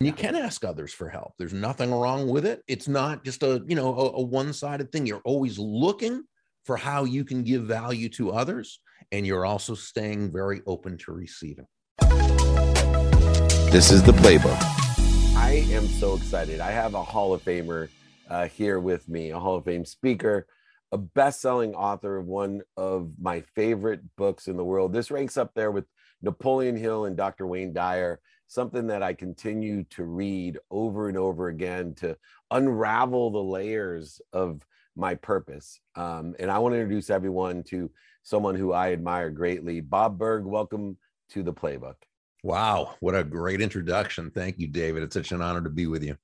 you can ask others for help. There's nothing wrong with it. It's not just a you know a, a one-sided thing. You're always looking for how you can give value to others and you're also staying very open to receiving. This is the playbook. I am so excited. I have a hall of famer uh, here with me a hall of fame speaker a best-selling author of one of my favorite books in the world. This ranks up there with napoleon hill and dr wayne dyer something that I continue to read over and over again to unravel the layers of my purpose. Um, and I want to introduce everyone to someone who I admire greatly. Bob Burg, welcome to the playbook. Wow, what a great introduction. Thank you, David. It's such an honor to be with you.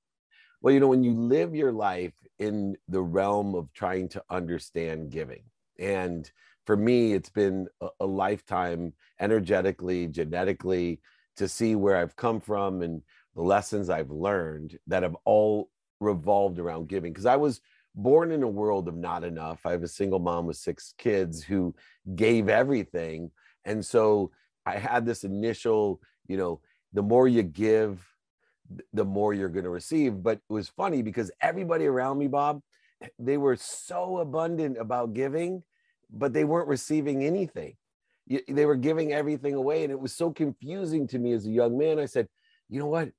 Well, you know, when you live your life in the realm of trying to understand giving, and for me, it's been a, a lifetime energetically, genetically, to see where I've come from and the lessons I've learned that have all revolved around giving. Because I was born in a world of not enough. I have a single mom with six kids who gave everything. And so I had this initial, you know, the more you give, the more you're going to receive. But it was funny because everybody around me, Bob, they were so abundant about giving, but they weren't receiving anything they were giving everything away and it was so confusing to me as a young man. I said you know what?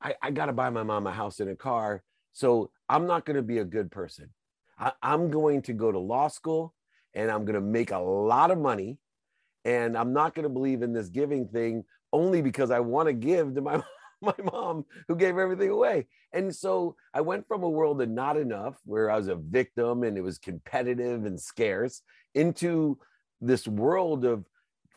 I, I got to buy my mom a house and a car so i'm not going to be a good person. I, i'm going to go to law school and i'm going to make a lot of money and i'm not going to believe in this giving thing only because i want to give to my my mom who gave everything away. And so i went from a world of not enough where i was a victim and it was competitive and scarce into this world of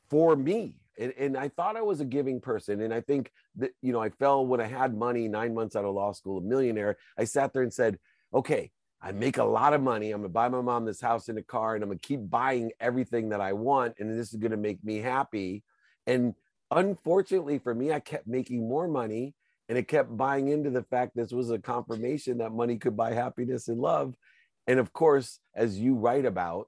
for me. And, and, i thought i was a giving person. And i think that you know i fell when i had money nine months out of law school a millionaire. I sat there and said okay i make a lot of money. I'm gonna buy my mom this house and a car and i'm gonna keep buying everything that i want and this is gonna make me happy. And unfortunately for me i kept making more money and it kept buying into the fact this was a confirmation that money could buy happiness and love. And of course as you write about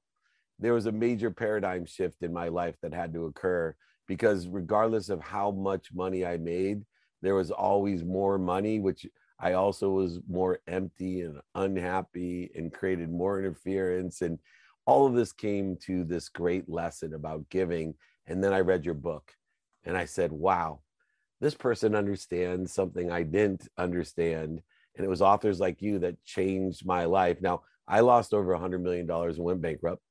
there was a major paradigm shift in my life that had to occur because regardless of how much money I made, there was always more money, which I also was more empty and unhappy and created more interference. And all of this came to this great lesson about giving. And then I read your book and I said, wow, this person understands something I didn't understand. And it was authors like you that changed my life. Now, I lost over $100 million and went bankrupt.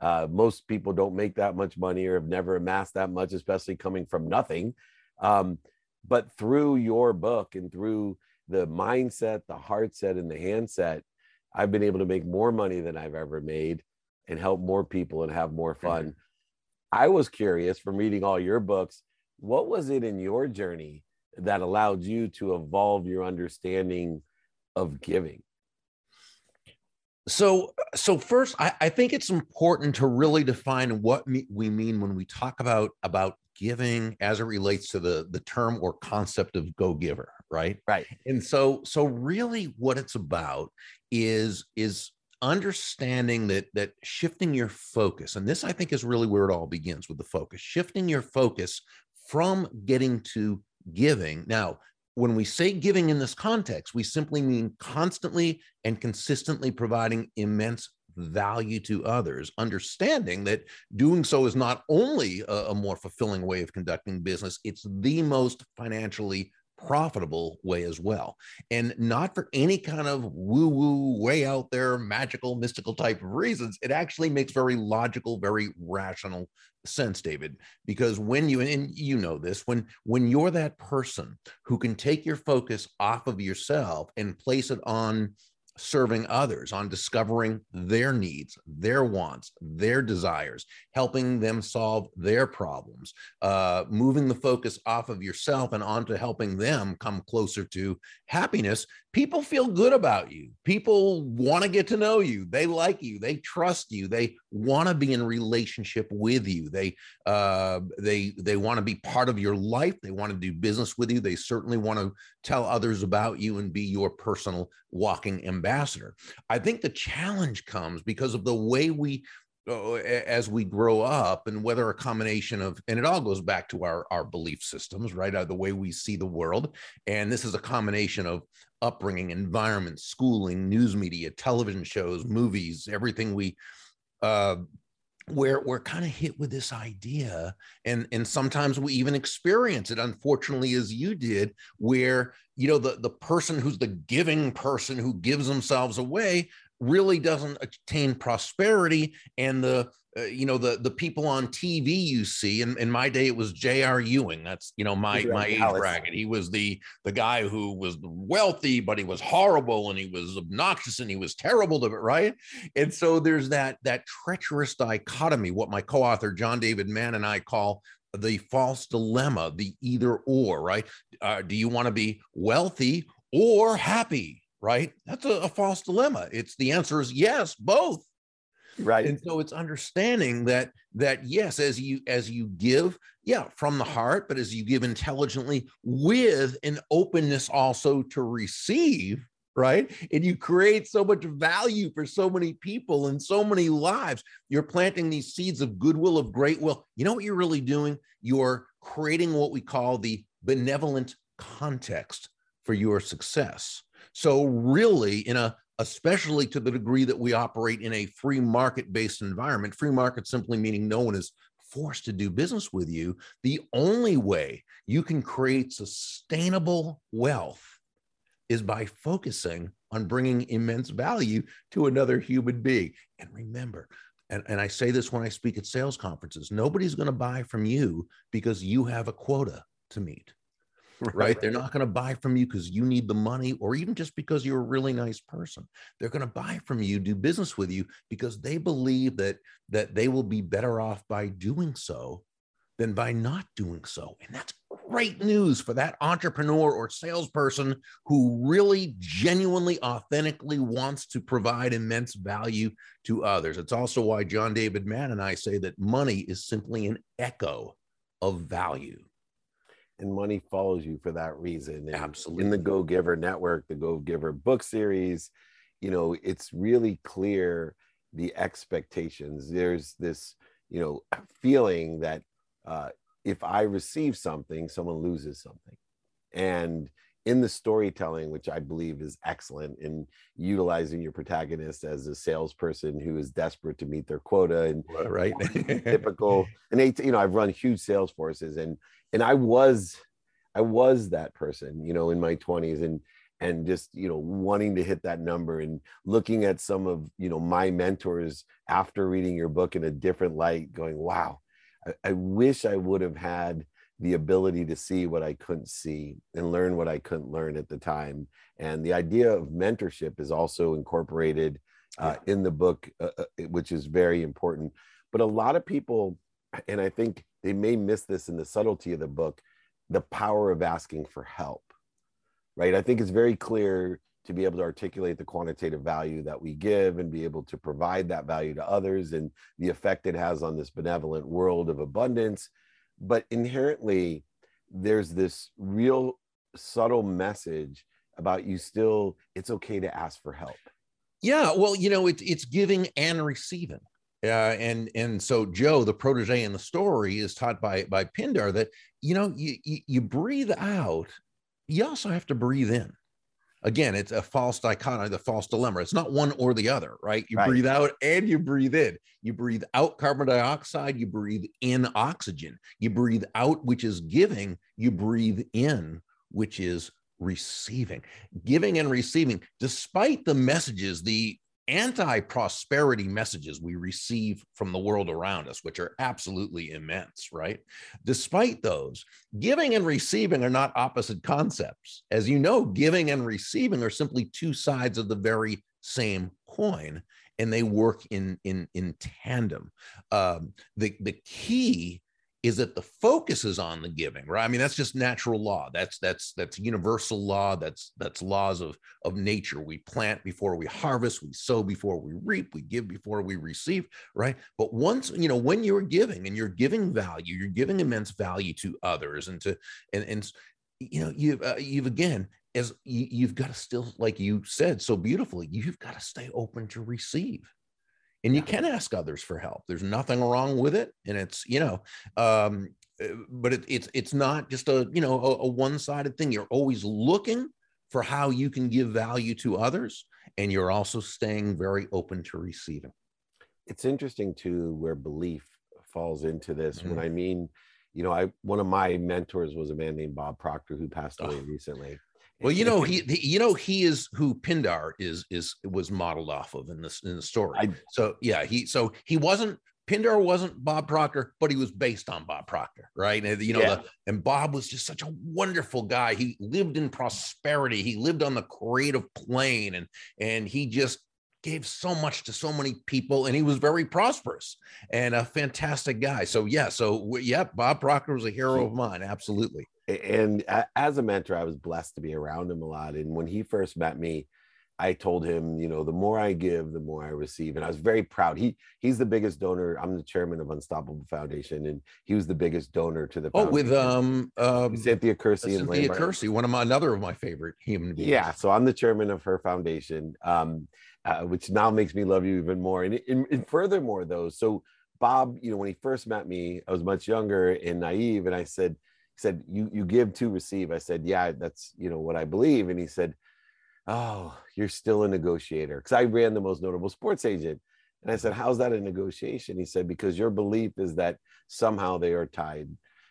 Uh, most people don't make that much money or have never amassed that much, especially coming from nothing. Um, but through your book and through the mindset, the heart set, and the handset, I've been able to make more money than I've ever made and help more people and have more fun. I was curious from reading all your books, what was it in your journey that allowed you to evolve your understanding of giving? So, so first, I, I, think it's important to really define what me, we mean when we talk about about giving as it relates to the the term or concept of go giver, right? Right. And so, so really, what it's about is is understanding that that shifting your focus, and this I think is really where it all begins with the focus, shifting your focus from getting to giving. Now, when we say giving in this context, we simply mean constantly and consistently providing immense value to others, understanding that doing so is not only a, a, more fulfilling way of conducting business, it's the most financially profitable way as well. And not for any kind of woo woo, way out there, magical, mystical type of reasons. It actually makes very logical, very rational sense david because when you and you know this when when you're that person who can take your focus off of yourself and place it on serving others, on discovering their needs, their wants, their desires, helping them solve their problems, uh, moving the focus off of yourself and onto helping them come closer to happiness. People feel good about you. People want to get to know you. They like you. They trust you. They want to be in relationship with you. They uh, they they want to be part of your life. They want to do business with you. They certainly want to tell others about you and be your personal walking ambassador. I think the challenge comes because of the way we as we grow up and whether a combination of and it all goes back to our our belief systems right uh, the way we see the world. And this is a combination of upbringing environment schooling news media television shows movies everything we uh where we're kind of hit with this idea. And and sometimes we even experience it unfortunately as you did where you know the the person who's the giving person who gives themselves away really doesn't attain prosperity. And the uh, you know the the people on TV you see in, in my day it was J.R. Ewing. That's you know my my age bracket. He was the the guy who was wealthy but he was horrible and he was obnoxious and he was terrible to it right? And so there's that that treacherous dichotomy what my co-author John David Mann and I call the false dilemma the either or right? Uh, do you want to be wealthy or happy right? That's a, a false dilemma. It's the answer is yes, both. Right. And so it's understanding that that yes, as you as you give, yeah, from the heart, but as you give intelligently with an openness also to receive, right? And you create so much value for so many people and so many lives. You're planting these seeds of goodwill, of great will. You know what you're really doing? You're creating what we call the benevolent context for your success. So, really, in a especially to the degree that we operate in a free market based environment, free market simply meaning no one is forced to do business with you. The only way you can create sustainable wealth is by focusing on bringing immense value to another human being. And remember, and, and I say this when I speak at sales conferences nobody's going to buy from you because you have a quota to meet right? right? They're not going to buy from you because you need the money or even just because you're a really nice person. They're going to buy from you, do business with you because they believe that that they will be better off by doing so than by not doing so. And that's great news for that entrepreneur or salesperson who really genuinely authentically wants to provide immense value to others. It's also why John David Mann and I say that money is simply an echo of value and money follows you for that reason. And Absolutely. In the Go Giver network, the Go Giver book series, you know, it's really clear the expectations. There's this, you know, feeling that uh, if I receive something, someone loses something. And in the storytelling, which I believe is excellent in utilizing your protagonist as a salesperson who is desperate to meet their quota and right typical and they, you know I've run huge sales forces and and I was I was that person, you know, in my 20s and and just you know wanting to hit that number and looking at some of you know my mentors after reading your book in a different light going wow I, I wish i would have had the ability to see what i couldn't see and learn what i couldn't learn at the time and the idea of mentorship is also incorporated uh, yeah. in the book uh, uh which is very important but a lot of people and i think they may miss this in the subtlety of the book the power of asking for help right? I think it's very clear to be able to articulate the quantitative value that we give and be able to provide that value to others and the effect it has on this benevolent world of abundance. But inherently there's this real subtle message about you still it's okay to ask for help. Yeah well you know it, it's giving and receiving uh, and and so Joe, the protege in the story, is taught by by Pindar that you know you, you, you breathe out, you also have to breathe in. Again, it's a false dichotomy, the false dilemma. It's not one or the other, right? You right. breathe out and you breathe in. You breathe out carbon dioxide, you breathe in oxygen. You breathe out, which is giving. You breathe in, which is receiving. Giving and receiving, despite the messages, the anti prosperity messages we receive from the world around us, which are absolutely immense, right? Despite those, giving and receiving are not opposite concepts. As you know, giving and receiving are simply two sides of the very same coin and they work in in in tandem um, the the key is that the focus is on the giving right? I mean that's just natural law. That's that's that's universal law. That's that's laws of of nature. We plant before we harvest. We sow before we reap. We give before we receive right? But once you know when you're giving and you're giving value you're giving immense value to others and to and and you know you've uh, you've again as you, you've got to still like you said so beautifully you've got to stay open to receive and you can ask others for help. There's nothing wrong with it and it's you know um uh, but it, it's it's not just a you know a, a one-sided thing. You're always looking for how you can give value to others and you're also staying very open to receiving it's interesting too where belief falls into this. Mm-hmm. when i mean you know i one of my mentors was a man named bob proctor who passed away Oh. recently well you know he, you know he is who pindar is is was modeled off of in this in the story. I- so yeah he so he wasn't pindar wasn't bob proctor but he was based on bob proctor right? And you know Yeah. the, and bob was just such a wonderful guy. He lived in prosperity. He lived on the creative plane and and he just gave so much to so many people and he was very prosperous and a fantastic guy. So yeah so yeah bob proctor was a hero of mine. Absolutely and as a mentor i was blessed to be around him a lot and when he first met me i told him you know the more i give the more i receive and i was very proud he he's the biggest donor i'm the chairman of unstoppable foundation and he was the biggest donor to the oh with um um cynthia kersey and Cynthia Lambert. Kersey, one of my another of my favorite human beings. yeah so i'm the chairman of her foundation um, uh, which now makes me love you even more and, and, and furthermore though so bob you know when he first met me i was much younger and naive and i said said you you give to receive. I said yeah that's you know what i believe. And he said oh you're still a negotiator. Because i ran the most notable sports agent. And i said how's that a negotiation? He said because your belief is that somehow they are tied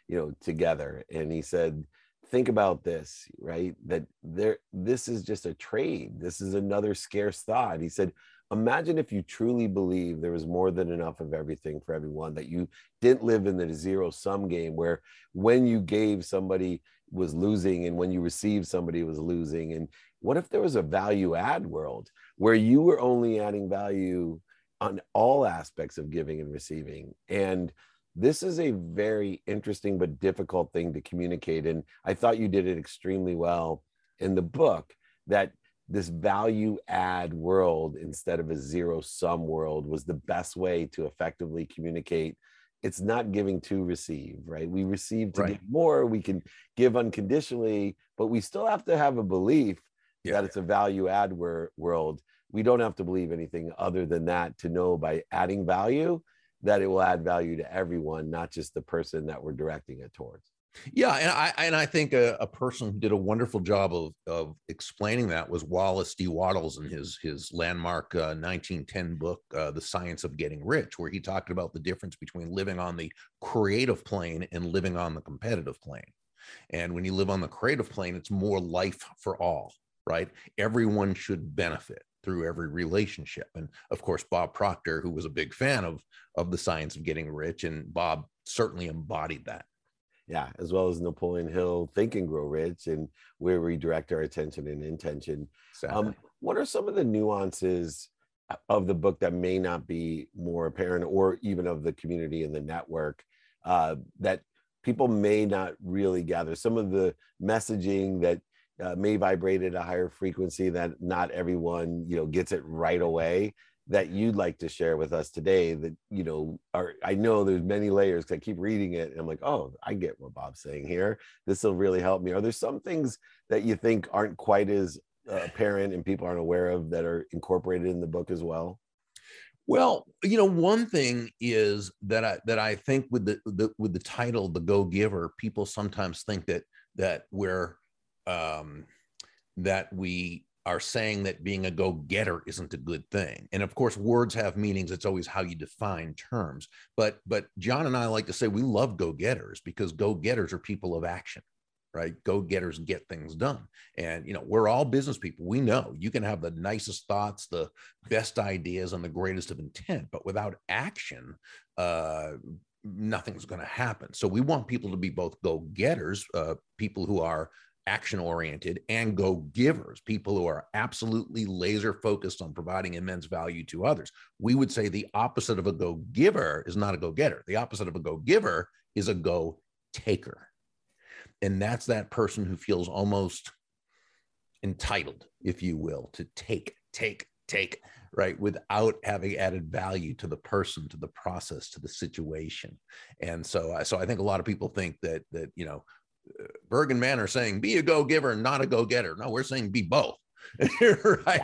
you know together. And he said think about this right? That there this is just a trade. This is another scarce thought. He said imagine if you truly believe there was more than enough of everything for everyone that you didn't live in the zero sum game where when you gave somebody was losing and when you received somebody was losing. And what if there was a value add world where you were only adding value on all aspects of giving and receiving? And this is a very interesting but difficult thing to communicate. And i thought you did it extremely well in the book that this value add world instead of a zero sum world was the best way to effectively communicate it's not giving to receive right we receive to Right. give more we can give unconditionally but we still have to have a belief Yeah. that it's a value add wor- world we don't have to believe anything other than that to know by adding value that it will add value to everyone not just the person that we're directing it towards Yeah, and I and I think a, a person who did a wonderful job of of explaining that was Wallace D. Wattles in his his landmark uh, 1910 book, uh, The Science of Getting Rich, where he talked about the difference between living on the creative plane and living on the competitive plane. And when you live on the creative plane, it's more life for all, right? Everyone should benefit through every relationship. And of course, Bob Proctor, who was a big fan of of the science of getting rich, and Bob certainly embodied that. Yeah as well as napoleon hill think and grow rich and where we direct our attention and intention. Um, what are some of the nuances of the book that may not be more apparent or even of the community and the network uh, that people may not really gather? Some of the messaging that uh, may vibrate at a higher frequency that not everyone you know gets it right away that you'd like to share with us today that you know are i know there's many layers 'cause i keep reading it and i'm like oh i get what bob's saying here. This will really help me. Are there some things that you think aren't quite as uh, apparent and people aren't aware of that are incorporated in the book as well? Well, you know, one thing is that I that I think with the, the with the title "The Go Giver," people sometimes think that that we're um, that we are saying that being a go getter isn't a good thing. And of course, words have meanings. It's always how you define terms. But but John and I like to say we love go getters because go getters are people of action right? Go getters get things done. And, you know, we're all business people. We know you can have the nicest thoughts, the best ideas, and the greatest of intent, but without action, uh, nothing's going to happen. So we want people to be both go getters, uh, people who are action oriented, and go givers, people who are absolutely laser focused on providing immense value to others. We would say the opposite of a go giver is not a go getter. The opposite of a go giver is a go taker and that's that person who feels almost entitled if you will to take take take right without having added value to the person to the process to the situation and so so i think a lot of people think that that you know burg and mann are saying be a go-giver not a go-getter no we're saying be both right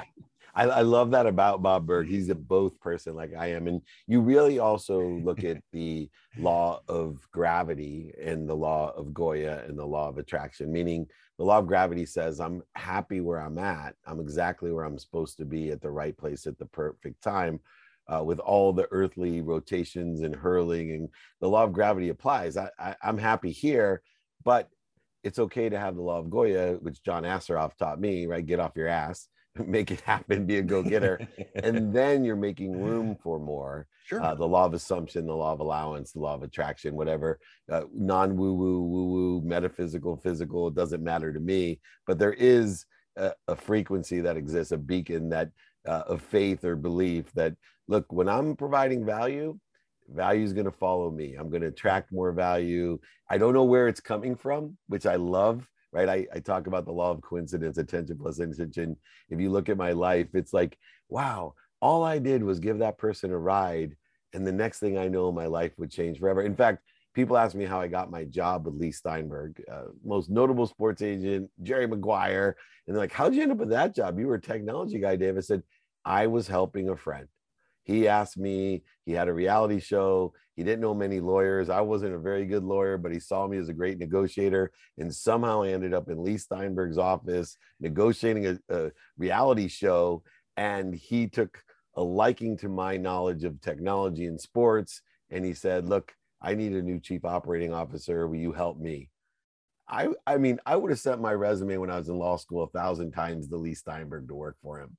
I, I, love that about Bob Burg. He's a both person like I am. And you really also look at the law of gravity and the law of Goya and the law of attraction, meaning the law of gravity says I'm happy where I'm at. I'm exactly where I'm supposed to be at the right place at the perfect time. Uh, with all the earthly rotations and hurling, and the law of gravity applies. I, I, I'm happy here, but it's okay to have the law of Goya, which John Assaraf taught me, right? Get off your ass make it happen, be a go getter. and then you're making room for more. Sure. Uh, the law of assumption, the law of allowance, the law of attraction, whatever, uh, non woo woo, woo woo, metaphysical, physical, it doesn't matter to me. But there is a, a frequency that exists, a beacon that uh, of faith or belief that, look, when I'm providing value, value is going to follow me. I'm going to attract more value. I don't know where it's coming from, which I love right? I, I talk about the law of coincidence, attention plus intention. If you look at my life, it's like, wow, all I did was give that person a ride. And the next thing I know, my life would change forever. In fact, people ask me how I got my job with leigh Steinberg, uh, most notable sports agent, Jerry Maguire. And they're like, how'd you end up with that job? You were a technology guy, Dave. I said, I was helping a friend. He asked me, he had a reality show. He didn't know many lawyers. I wasn't a very good lawyer, but he saw me as a great negotiator. And somehow I ended up in Leigh Steinberg's office negotiating a, a reality show. And he took a liking to my knowledge of technology and sports. And he said, Look, I need a new chief operating officer. Will you help me? I, I mean, I would have sent my resume when I was in law school a thousand times to Leigh Steinberg to work for him.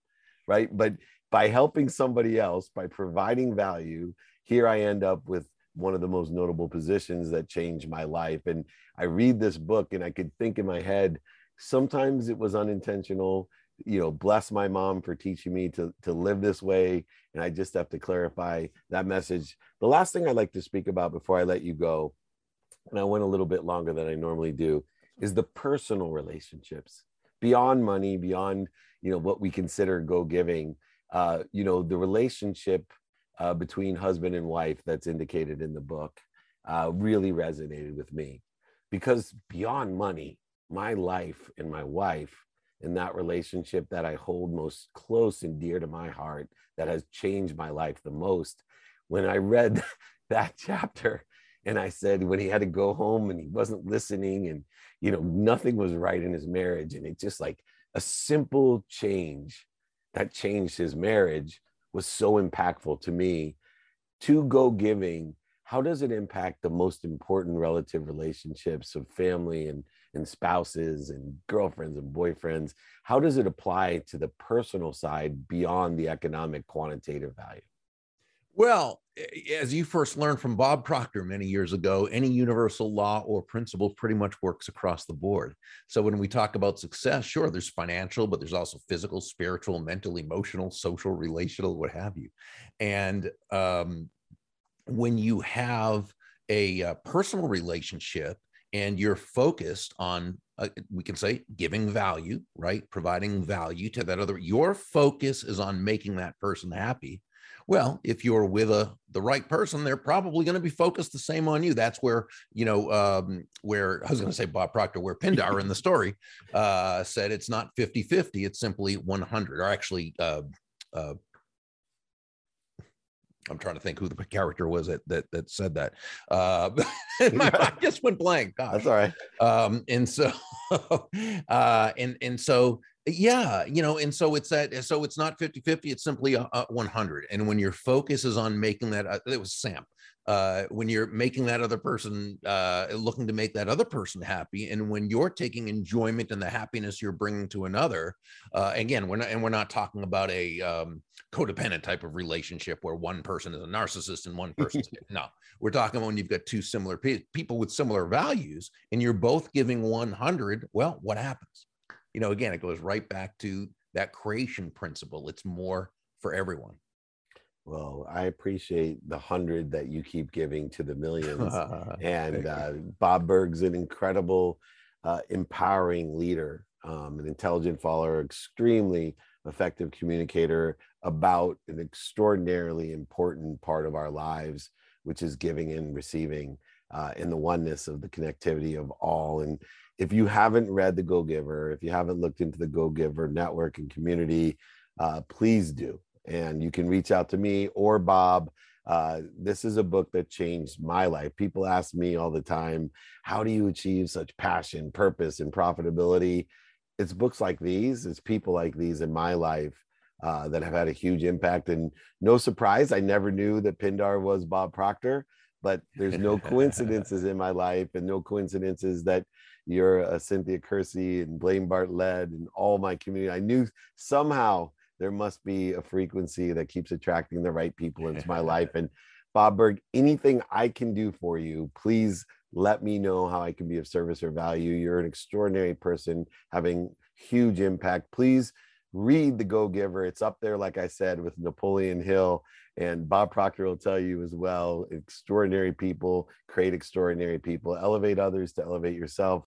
Right. But by helping somebody else, by providing value, here I end up with one of the most notable positions that changed my life. And I read this book and I could think in my head, sometimes it was unintentional. You know, bless my mom for teaching me to, to live this way. And I just have to clarify that message. The last thing I'd like to speak about before I let you go, and I went a little bit longer than I normally do, is the personal relationships beyond money, beyond, you know, what we consider go giving uh, you know, the relationship uh, between husband and wife that's indicated in the book uh, really resonated with me because beyond money, my life and my wife and that relationship that I hold most close and dear to my heart that has changed my life the most. When I read that chapter, and I said when he had to go home and he wasn't listening, and you know nothing was right in his marriage, and it just like a simple change that changed his marriage was so impactful to me. To go giving, how does it impact the most important relative relationships of family and, and spouses and girlfriends and boyfriends? How does it apply to the personal side beyond the economic quantitative value? Well, as you first learned from Bob Proctor many years ago, any universal law or principle pretty much works across the board. So when we talk about success, sure, there's financial, but there's also physical, spiritual, mental, emotional, social, relational, what have you. And um, when you have a, a uh, personal relationship and you're focused on uh, we can say giving value right providing value to that other your focus is on making that person happy well, if you're with a the right person, they're probably going to be focused the same on you. That's where you know um, where I was going to say Bob Proctor, where Pindar in the story uh, said it's not 50-50, it's simply 100, or actually. Uh, uh, I'm trying to think who the character was that that, that said that. Uh, my mind just went blank. Gosh. That's all right. Um, and so, uh, and and so yeah you know and so it's that so it's not 50 50 it's simply a, a 100 and when your focus is on making that uh, it was sam uh, when you're making that other person uh, looking to make that other person happy and when you're taking enjoyment and the happiness you're bringing to another uh, again we're not and we're not talking about a um, codependent type of relationship where one person is a narcissist and one person no we're talking about when you've got two similar pe- people with similar values and you're both giving 100 well what happens you know, again, it goes right back to that creation principle. It's more for everyone. Well, I appreciate the hundred that you keep giving to the millions. and uh, Bob Burg's an incredible, uh, empowering leader, um, an intelligent follower, extremely effective communicator about an extraordinarily important part of our lives, which is giving and receiving uh, in the oneness of the connectivity of all. And if you haven't read The Go Giver, if you haven't looked into the Go Giver network and community, uh, please do. And you can reach out to me or Bob. Uh, this is a book that changed my life. People ask me all the time, how do you achieve such passion, purpose, and profitability? It's books like these, it's people like these in my life uh, that have had a huge impact. And no surprise, I never knew that Pindar was Bob Proctor, but there's no coincidences in my life and no coincidences that you're a Cynthia Kersey and Blaine Bartlett and all my community. I knew somehow there must be a frequency that keeps attracting the right people into my life. And Bob Burg, anything I can do for you, please let me know how I can be of service or value. You're an extraordinary person having huge impact. Please read The Go Giver. It's up there, like I said, with Napoleon Hill. And Bob Proctor will tell you as well extraordinary people create extraordinary people, elevate others to elevate yourself.